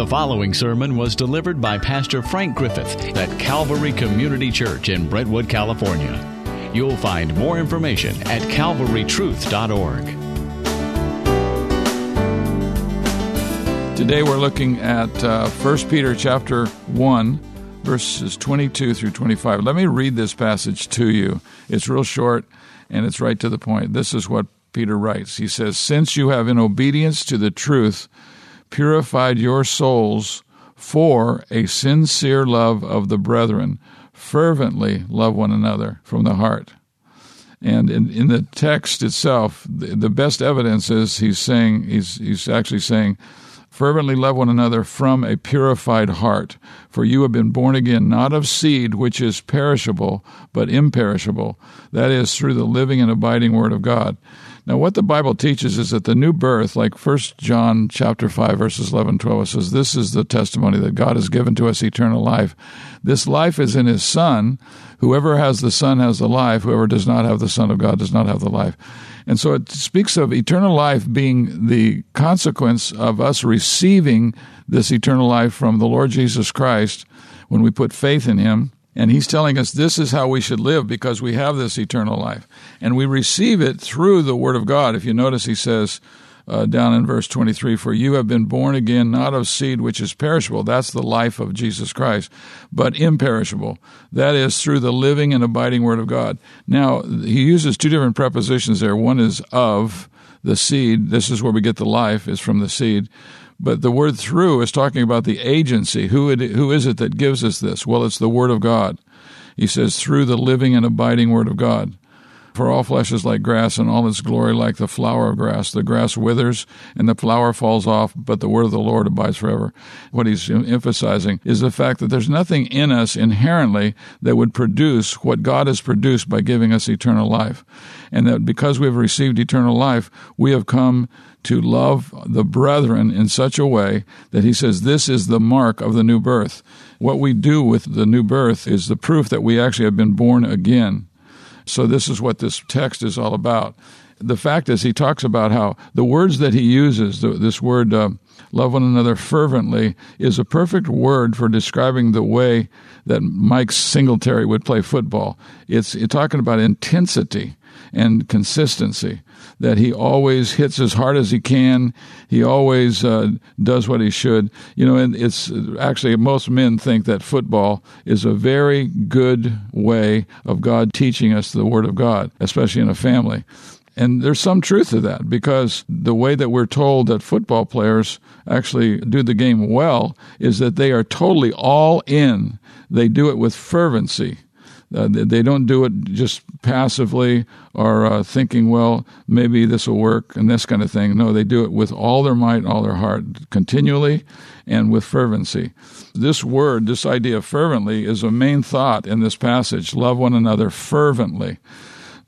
The following sermon was delivered by Pastor Frank Griffith at Calvary Community Church in Brentwood, California. You'll find more information at calvarytruth.org. Today we're looking at uh, 1 Peter chapter 1 verses 22 through 25. Let me read this passage to you. It's real short and it's right to the point. This is what Peter writes. He says, "Since you have in obedience to the truth purified your souls for a sincere love of the brethren. Fervently love one another from the heart. And in, in the text itself, the, the best evidence is he's saying, he's, he's actually saying, fervently love one another from a purified heart. For you have been born again, not of seed which is perishable, but imperishable. That is, through the living and abiding Word of God. Now, what the Bible teaches is that the new birth, like 1 John chapter 5, verses 11 12, says, This is the testimony that God has given to us eternal life. This life is in His Son. Whoever has the Son has the life. Whoever does not have the Son of God does not have the life. And so it speaks of eternal life being the consequence of us receiving this eternal life from the Lord Jesus Christ when we put faith in Him. And he's telling us this is how we should live because we have this eternal life. And we receive it through the Word of God. If you notice, he says uh, down in verse 23 For you have been born again, not of seed which is perishable. That's the life of Jesus Christ, but imperishable. That is through the living and abiding Word of God. Now, he uses two different prepositions there. One is of the seed. This is where we get the life, is from the seed. But the word through is talking about the agency. Who, it, who is it that gives us this? Well, it's the Word of God. He says, through the living and abiding Word of God. For all flesh is like grass, and all its glory like the flower of grass. The grass withers, and the flower falls off, but the word of the Lord abides forever. What he's emphasizing is the fact that there's nothing in us inherently that would produce what God has produced by giving us eternal life. And that because we've received eternal life, we have come to love the brethren in such a way that he says this is the mark of the new birth. What we do with the new birth is the proof that we actually have been born again. So, this is what this text is all about. The fact is, he talks about how the words that he uses, this word, uh, love one another fervently, is a perfect word for describing the way that Mike Singletary would play football. It's, it's talking about intensity and consistency. That he always hits as hard as he can. He always uh, does what he should. You know, and it's actually most men think that football is a very good way of God teaching us the Word of God, especially in a family. And there's some truth to that because the way that we're told that football players actually do the game well is that they are totally all in. They do it with fervency. Uh, they don't do it just passively or uh, thinking, well, maybe this will work and this kind of thing. No, they do it with all their might, all their heart, continually and with fervency. This word, this idea of fervently, is a main thought in this passage. Love one another fervently.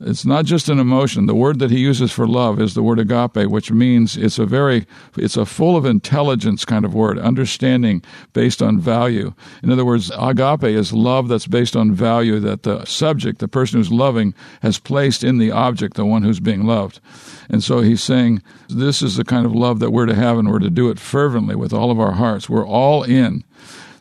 It's not just an emotion. The word that he uses for love is the word agape, which means it's a very, it's a full of intelligence kind of word, understanding based on value. In other words, agape is love that's based on value that the subject, the person who's loving, has placed in the object, the one who's being loved. And so he's saying, this is the kind of love that we're to have, and we're to do it fervently with all of our hearts. We're all in.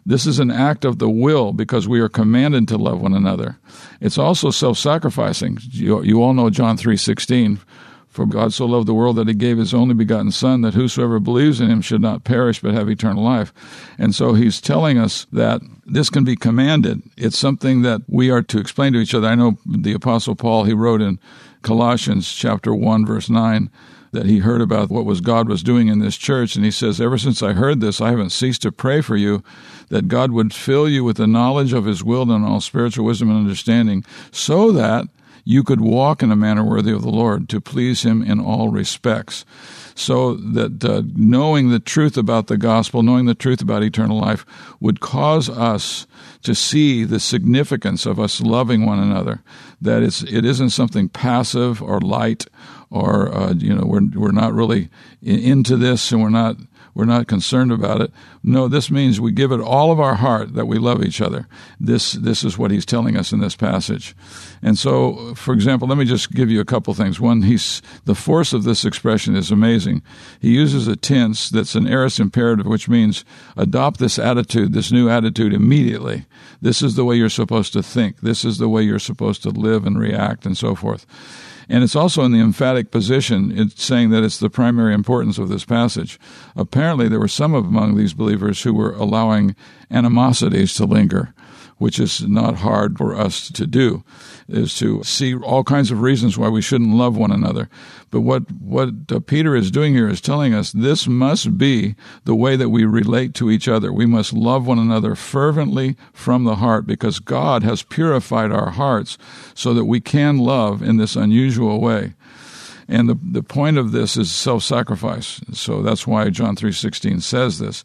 This is an act of the will because we are commanded to love one another. It's also self-sacrificing. You, you all know John 3:16, for God so loved the world that he gave his only begotten son that whosoever believes in him should not perish but have eternal life. And so he's telling us that this can be commanded. It's something that we are to explain to each other. I know the apostle Paul he wrote in Colossians chapter 1 verse 9 that he heard about what was God was doing in this church. And he says ever since I heard this I haven't ceased to pray for you that God would fill you with the knowledge of his will and all spiritual wisdom and understanding so that you could walk in a manner worthy of the Lord to please him in all respects so that uh, knowing the truth about the gospel, knowing the truth about eternal life, would cause us to see the significance of us loving one another. That it's, it isn't something passive or light, or uh, you know we're we're not really into this, and we're not We're not concerned about it. No, this means we give it all of our heart that we love each other. This this is what he's telling us in this passage. And so, for example, let me just give you a couple things. One, he's the force of this expression is amazing. He uses a tense that's an aorist imperative, which means adopt this attitude, this new attitude immediately. This is the way you're supposed to think. This is the way you're supposed to live and react and so forth. And it's also in the emphatic position, it's saying that it's the primary importance of this passage. Apparently, there were some among these believers who were allowing animosities to linger which is not hard for us to do, is to see all kinds of reasons why we shouldn't love one another. But what, what uh, Peter is doing here is telling us this must be the way that we relate to each other. We must love one another fervently from the heart because God has purified our hearts so that we can love in this unusual way. And the, the point of this is self-sacrifice. So that's why John 3.16 says this,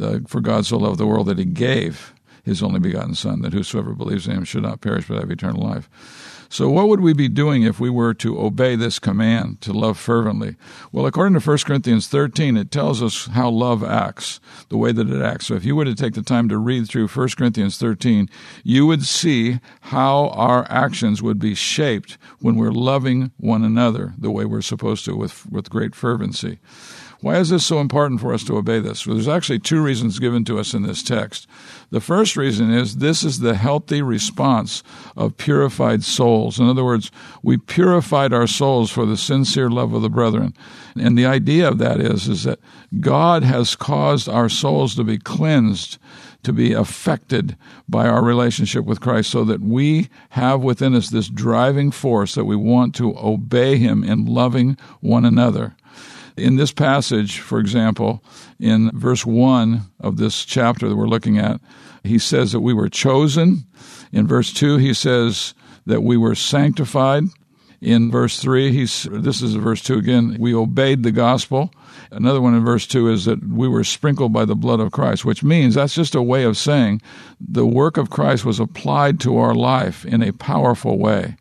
uh, for God so loved the world that he gave his only begotten Son, that whosoever believes in him should not perish but have eternal life. So, what would we be doing if we were to obey this command to love fervently? Well, according to 1 Corinthians 13, it tells us how love acts, the way that it acts. So, if you were to take the time to read through 1 Corinthians 13, you would see how our actions would be shaped when we're loving one another the way we're supposed to with, with great fervency. Why is this so important for us to obey this? Well, there's actually two reasons given to us in this text. The first reason is this is the healthy response of purified souls. In other words, we purified our souls for the sincere love of the brethren. And the idea of that is, is that God has caused our souls to be cleansed to be affected by our relationship with Christ so that we have within us this driving force that we want to obey Him in loving one another. In this passage, for example, in verse 1 of this chapter that we're looking at, he says that we were chosen. In verse 2, he says that we were sanctified. In verse 3, he's, this is verse 2 again, we obeyed the gospel. Another one in verse 2 is that we were sprinkled by the blood of Christ, which means that's just a way of saying the work of Christ was applied to our life in a powerful way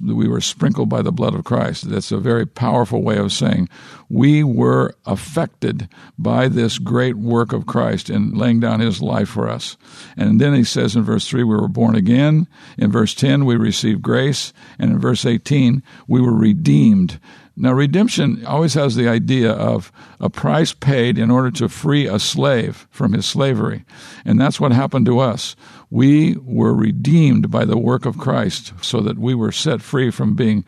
we were sprinkled by the blood of Christ. That's a very powerful way of saying we were affected by this great work of Christ in laying down his life for us. And then he says in verse 3, we were born again. In verse 10, we received grace. And in verse 18, we were redeemed. Now, redemption always has the idea of a price paid in order to free a slave from his slavery. And that's what happened to us. We were redeemed by the work of Christ so that we were set free from being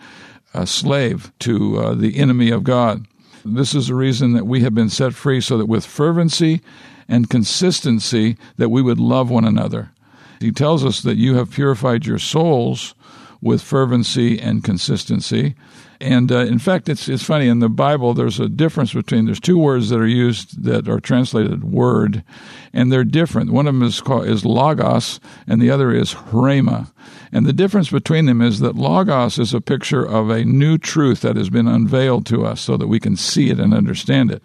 a slave to uh, the enemy of God. This is the reason that we have been set free so that with fervency and consistency that we would love one another. He tells us that you have purified your souls with fervency and consistency. And uh, in fact, it's it's funny in the Bible. There's a difference between there's two words that are used that are translated word, and they're different. One of them is called is logos, and the other is rhema. And the difference between them is that logos is a picture of a new truth that has been unveiled to us, so that we can see it and understand it.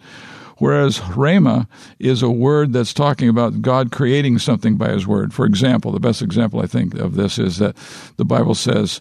Whereas Rhema is a word that's talking about God creating something by His word. For example, the best example I think of this is that the Bible says,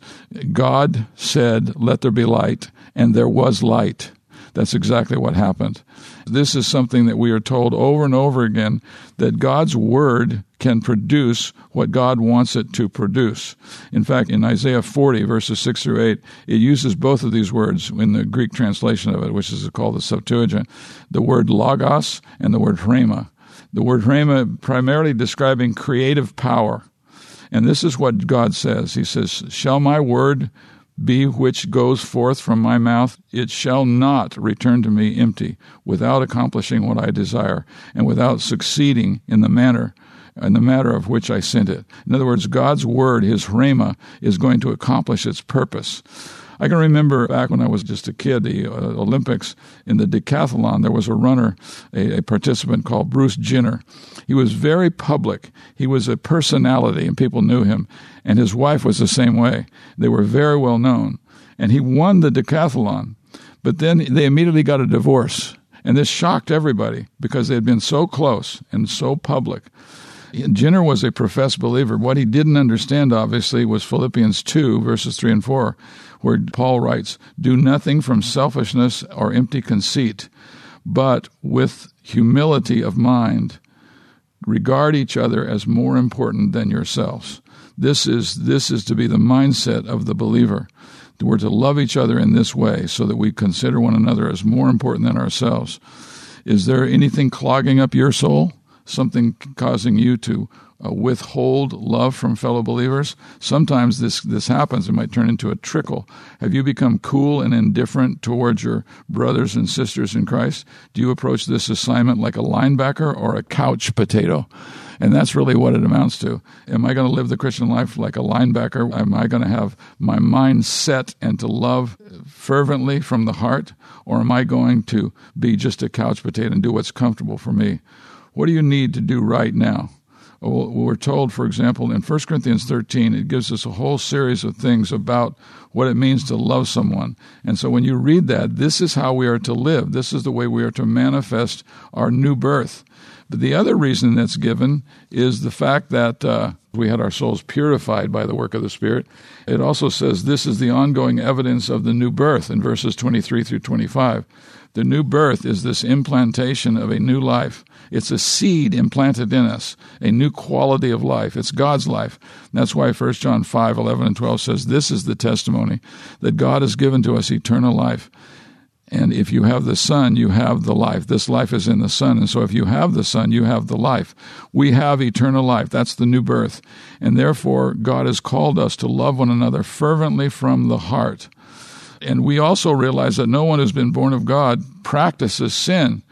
God said, Let there be light, and there was light. That's exactly what happened. This is something that we are told over and over again that God's Word can produce what God wants it to produce. In fact, in Isaiah 40, verses 6 through 8, it uses both of these words in the Greek translation of it, which is called the Septuagint the word logos and the word rhema. The word rhema primarily describing creative power. And this is what God says He says, Shall my word be which goes forth from my mouth, it shall not return to me empty, without accomplishing what I desire, and without succeeding in the manner in the matter of which I sent it. In other words, God's word, his rhema, is going to accomplish its purpose. I can remember back when I was just a kid, the uh, Olympics in the decathlon, there was a runner, a, a, participant called Bruce Jenner. He was very public. He was a personality, and people knew him. And his wife was the same way. They were very well known. And he won the decathlon. But then they immediately got a divorce. And this shocked everybody because they had been so close and so public. Jenner was a professed believer. What he didn't understand, obviously, was Philippians 2, verses 3 and 4, where Paul writes, Do nothing from selfishness or empty conceit, but with humility of mind. Regard each other as more important than yourselves. This is this is to be the mindset of the believer. We're to love each other in this way so that we consider one another as more important than ourselves. Is there anything clogging up your soul? Something causing you to uh, withhold love from fellow believers? Sometimes this, this happens. It might turn into a trickle. Have you become cool and indifferent towards your brothers and sisters in Christ? Do you approach this assignment like a linebacker or a couch potato? And that's really what it amounts to. Am I going to live the Christian life like a linebacker? Am I going to have my mind set and to love fervently from the heart? Or am I going to be just a couch potato and do what's comfortable for me? What do you need to do right now? We're told, for example, in 1 Corinthians 13, it gives us a whole series of things about what it means to love someone. And so when you read that, this is how we are to live. This is the way we are to manifest our new birth. But the other reason that's given is the fact that uh, we had our souls purified by the work of the Spirit. It also says this is the ongoing evidence of the new birth in verses 23 through 25. The new birth is this implantation of a new life. It's a seed implanted in us, a new quality of life. It's God's life. That's why 1 John 5 11 and 12 says, This is the testimony that God has given to us eternal life and if you have the Son, you have the life. This life is in the Son. And so if you have the Son, you have the life. We have eternal life. That's the new birth. And therefore, God has called us to love one another fervently from the heart. And we also realize that no one who's been born of God practices sin.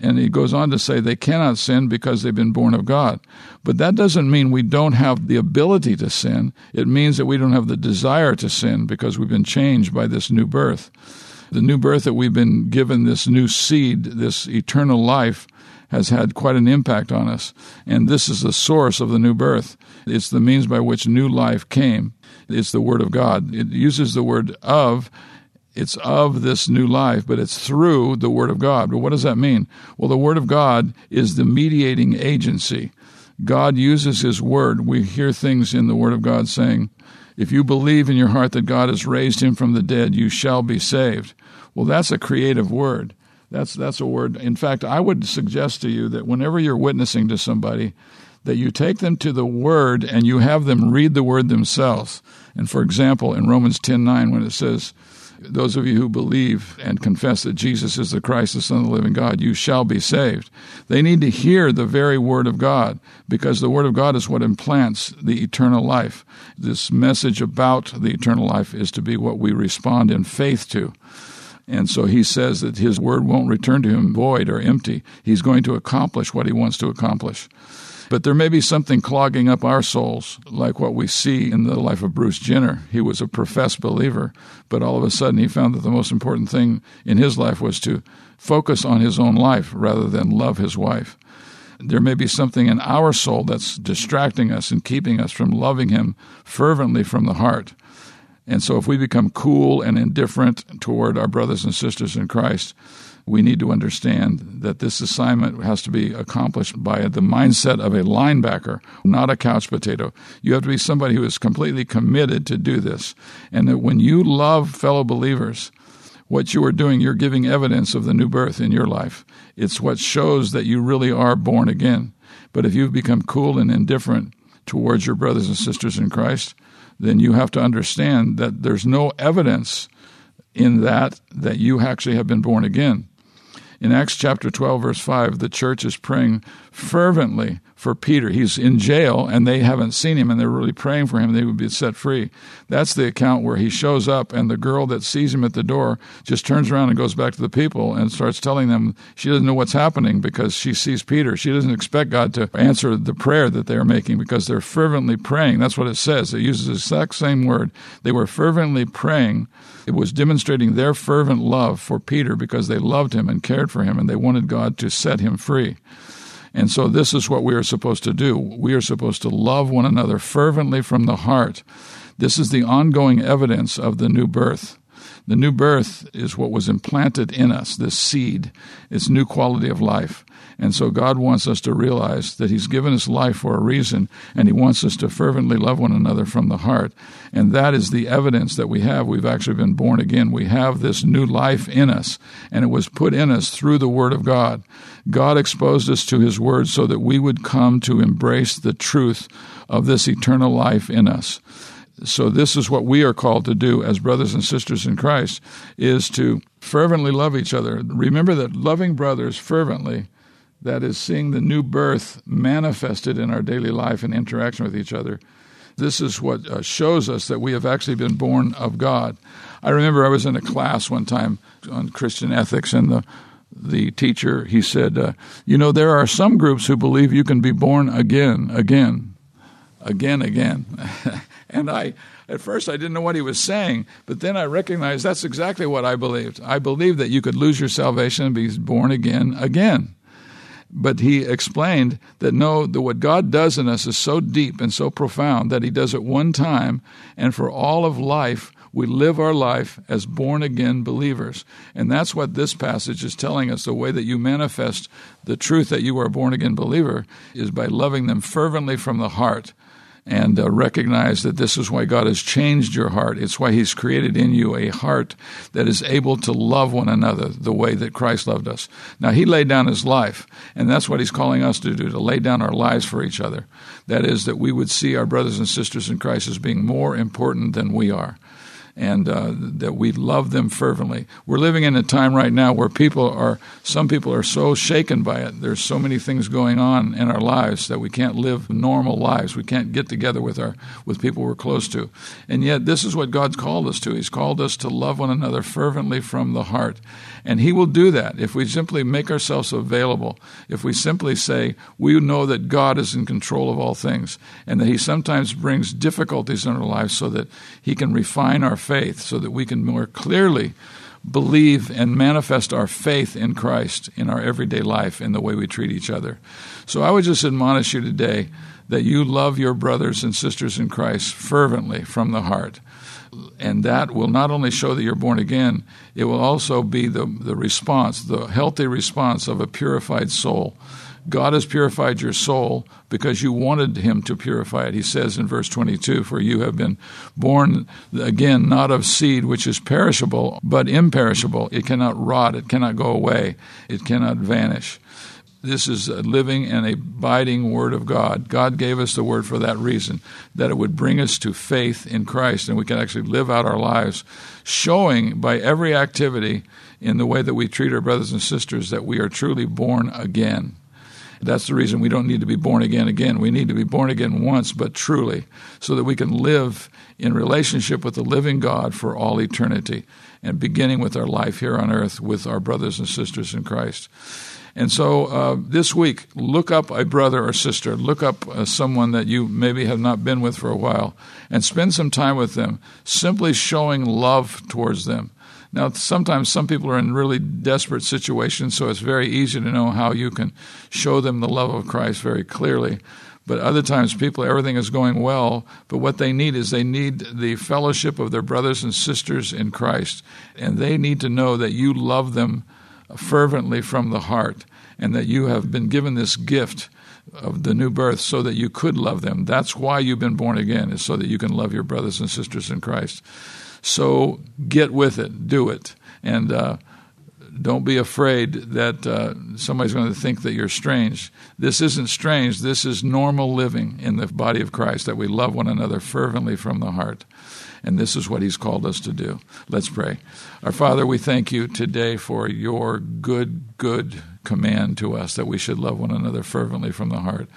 And he goes on to say they cannot sin because they've been born of God. But that doesn't mean we don't have the ability to sin. It means that we don't have the desire to sin because we've been changed by this new birth the new birth that we've been given, this new seed, this eternal life, has had quite an impact on us. And this is the source of the new birth. It's the means by which new life came. It's the Word of God. It uses the word of. It's of this new life, but it's through the Word of God. But what does that mean? Well, the Word of God is the mediating agency. God uses His Word. We hear things in the Word of God saying, if you believe in your heart that God has raised him from the dead, you shall be saved. Well, that's a creative word. That's that's a word. In fact, I would suggest to you that whenever you're witnessing to somebody, that you take them to the word and you have them read the word themselves. And for example, in Romans 10:9 when it says, those of you who believe and confess that Jesus is the Christ, the Son of the living God, you shall be saved. They need to hear the very Word of God because the Word of God is what implants the eternal life. This message about the eternal life is to be what we respond in faith to. And so he says that his word won't return to him void or empty. He's going to accomplish what he wants to accomplish. But there may be something clogging up our souls, like what we see in the life of Bruce Jenner. He was a professed believer, but all of a sudden he found that the most important thing in his life was to focus on his own life rather than love his wife. There may be something in our soul that's distracting us and keeping us from loving him fervently from the heart. And so, if we become cool and indifferent toward our brothers and sisters in Christ, we need to understand that this assignment has to be accomplished by the mindset of a linebacker, not a couch potato. You have to be somebody who is completely committed to do this. And that when you love fellow believers, what you are doing, you're giving evidence of the new birth in your life. It's what shows that you really are born again. But if you've become cool and indifferent towards your brothers and sisters in Christ, then you have to understand that there's no evidence in that that you actually have been born again. In Acts chapter 12, verse 5, the church is praying fervently for Peter. He's in jail and they haven't seen him and they're really praying for him they would be set free. That's the account where he shows up and the girl that sees him at the door just turns around and goes back to the people and starts telling them she doesn't know what's happening because she sees Peter. She doesn't expect God to answer the prayer that they are making because they're fervently praying. That's what it says. It uses the exact same word. They were fervently praying. It was demonstrating their fervent love for Peter because they loved him and cared for him and they wanted God to set him free. And so this is what we are supposed to do. We are supposed to love one another fervently from the heart. This is the ongoing evidence of the new birth. The new birth is what was implanted in us, this seed, it's new quality of life. And so God wants us to realize that He's given us life for a reason, and He wants us to fervently love one another from the heart. And that is the evidence that we have. We've actually been born again. We have this new life in us, and it was put in us through the Word of God. God exposed us to His Word so that we would come to embrace the truth of this eternal life in us. So this is what we are called to do as brothers and sisters in Christ is to fervently love each other. Remember that loving brothers fervently that is seeing the new birth manifested in our daily life and interaction with each other. This is what uh, shows us that we have actually been born of God. I remember I was in a class one time on Christian ethics, and the the teacher he said, uh, "You know, there are some groups who believe you can be born again, again, again, again." and I, at first, I didn't know what he was saying, but then I recognized that's exactly what I believed. I believed that you could lose your salvation and be born again, again. But he explained that no, that what God does in us is so deep and so profound that he does it one time, and for all of life, we live our life as born again believers. And that's what this passage is telling us. The way that you manifest the truth that you are a born again believer is by loving them fervently from the heart and uh, recognize that this is why God has changed your heart. It's why He's created in you a heart that is able to love one another the way that Christ loved us. Now, He laid down His life, and that's what He's calling us to do to lay down our lives for each other. That is, that we would see our brothers and sisters in Christ as being more important than we are and uh, that we love them fervently. We're living in a time right now where people are, some people are so shaken by it. There's so many things going on in our lives that we can't live normal lives. We can't get together with our with people we're close to, and yet this is what God's called us to. He's called us to love one another fervently from the heart, and He will do that if we simply make ourselves available. If we simply say we know that God is in control of all things, and that He sometimes brings difficulties in our lives so that He can refine our faith so that we can more clearly believe and manifest our faith in Christ in our everyday life in the way we treat each other. So I would just admonish you today that you love your brothers and sisters in Christ fervently from the heart. And that will not only show that you're born again, it will also be the, the response, the healthy response of a purified soul God has purified your soul because you wanted Him to purify it. He says in verse 22 For you have been born again, not of seed which is perishable, but imperishable. It cannot rot, it cannot go away, it cannot vanish. This is a living and abiding Word of God. God gave us the Word for that reason, that it would bring us to faith in Christ and we can actually live out our lives, showing by every activity in the way that we treat our brothers and sisters that we are truly born again. That's the reason we don't need to be born again again. We need to be born again once, but truly, so that we can live in relationship with the living God for all eternity and beginning with our life here on earth with our brothers and sisters in Christ. And so uh, this week, look up a brother or sister, look up uh, someone that you maybe have not been with for a while, and spend some time with them, simply showing love towards them. Now, sometimes some people are in really desperate situations, so it's very easy to know how you can show them the love of Christ very clearly. But other times, people, everything is going well, but what they need is they need the fellowship of their brothers and sisters in Christ. And they need to know that you love them fervently from the heart and that you have been given this gift of the new birth so that you could love them. That's why you've been born again, is so that you can love your brothers and sisters in Christ. So get with it, do it, and uh, don't be afraid that uh, somebody's going to think that you're strange. This isn't strange. This is normal living in the body of Christ that we love one another fervently from the heart. And this is what He's called us to do. Let's pray. Our Father, we thank you today for your good, good command to us that we should love one another fervently from the heart.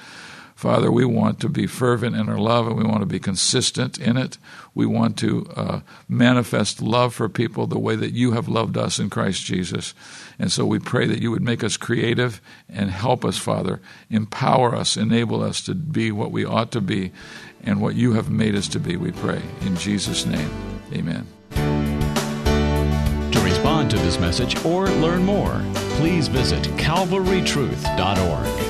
Father, we want to be fervent in our love and we want to be consistent in it. We want to uh, manifest love for people the way that you have loved us in Christ Jesus. And so we pray that you would make us creative and help us, Father. Empower us, enable us to be what we ought to be and what you have made us to be, we pray. In Jesus' name, amen. To respond to this message or learn more, please visit calvarytruth.org.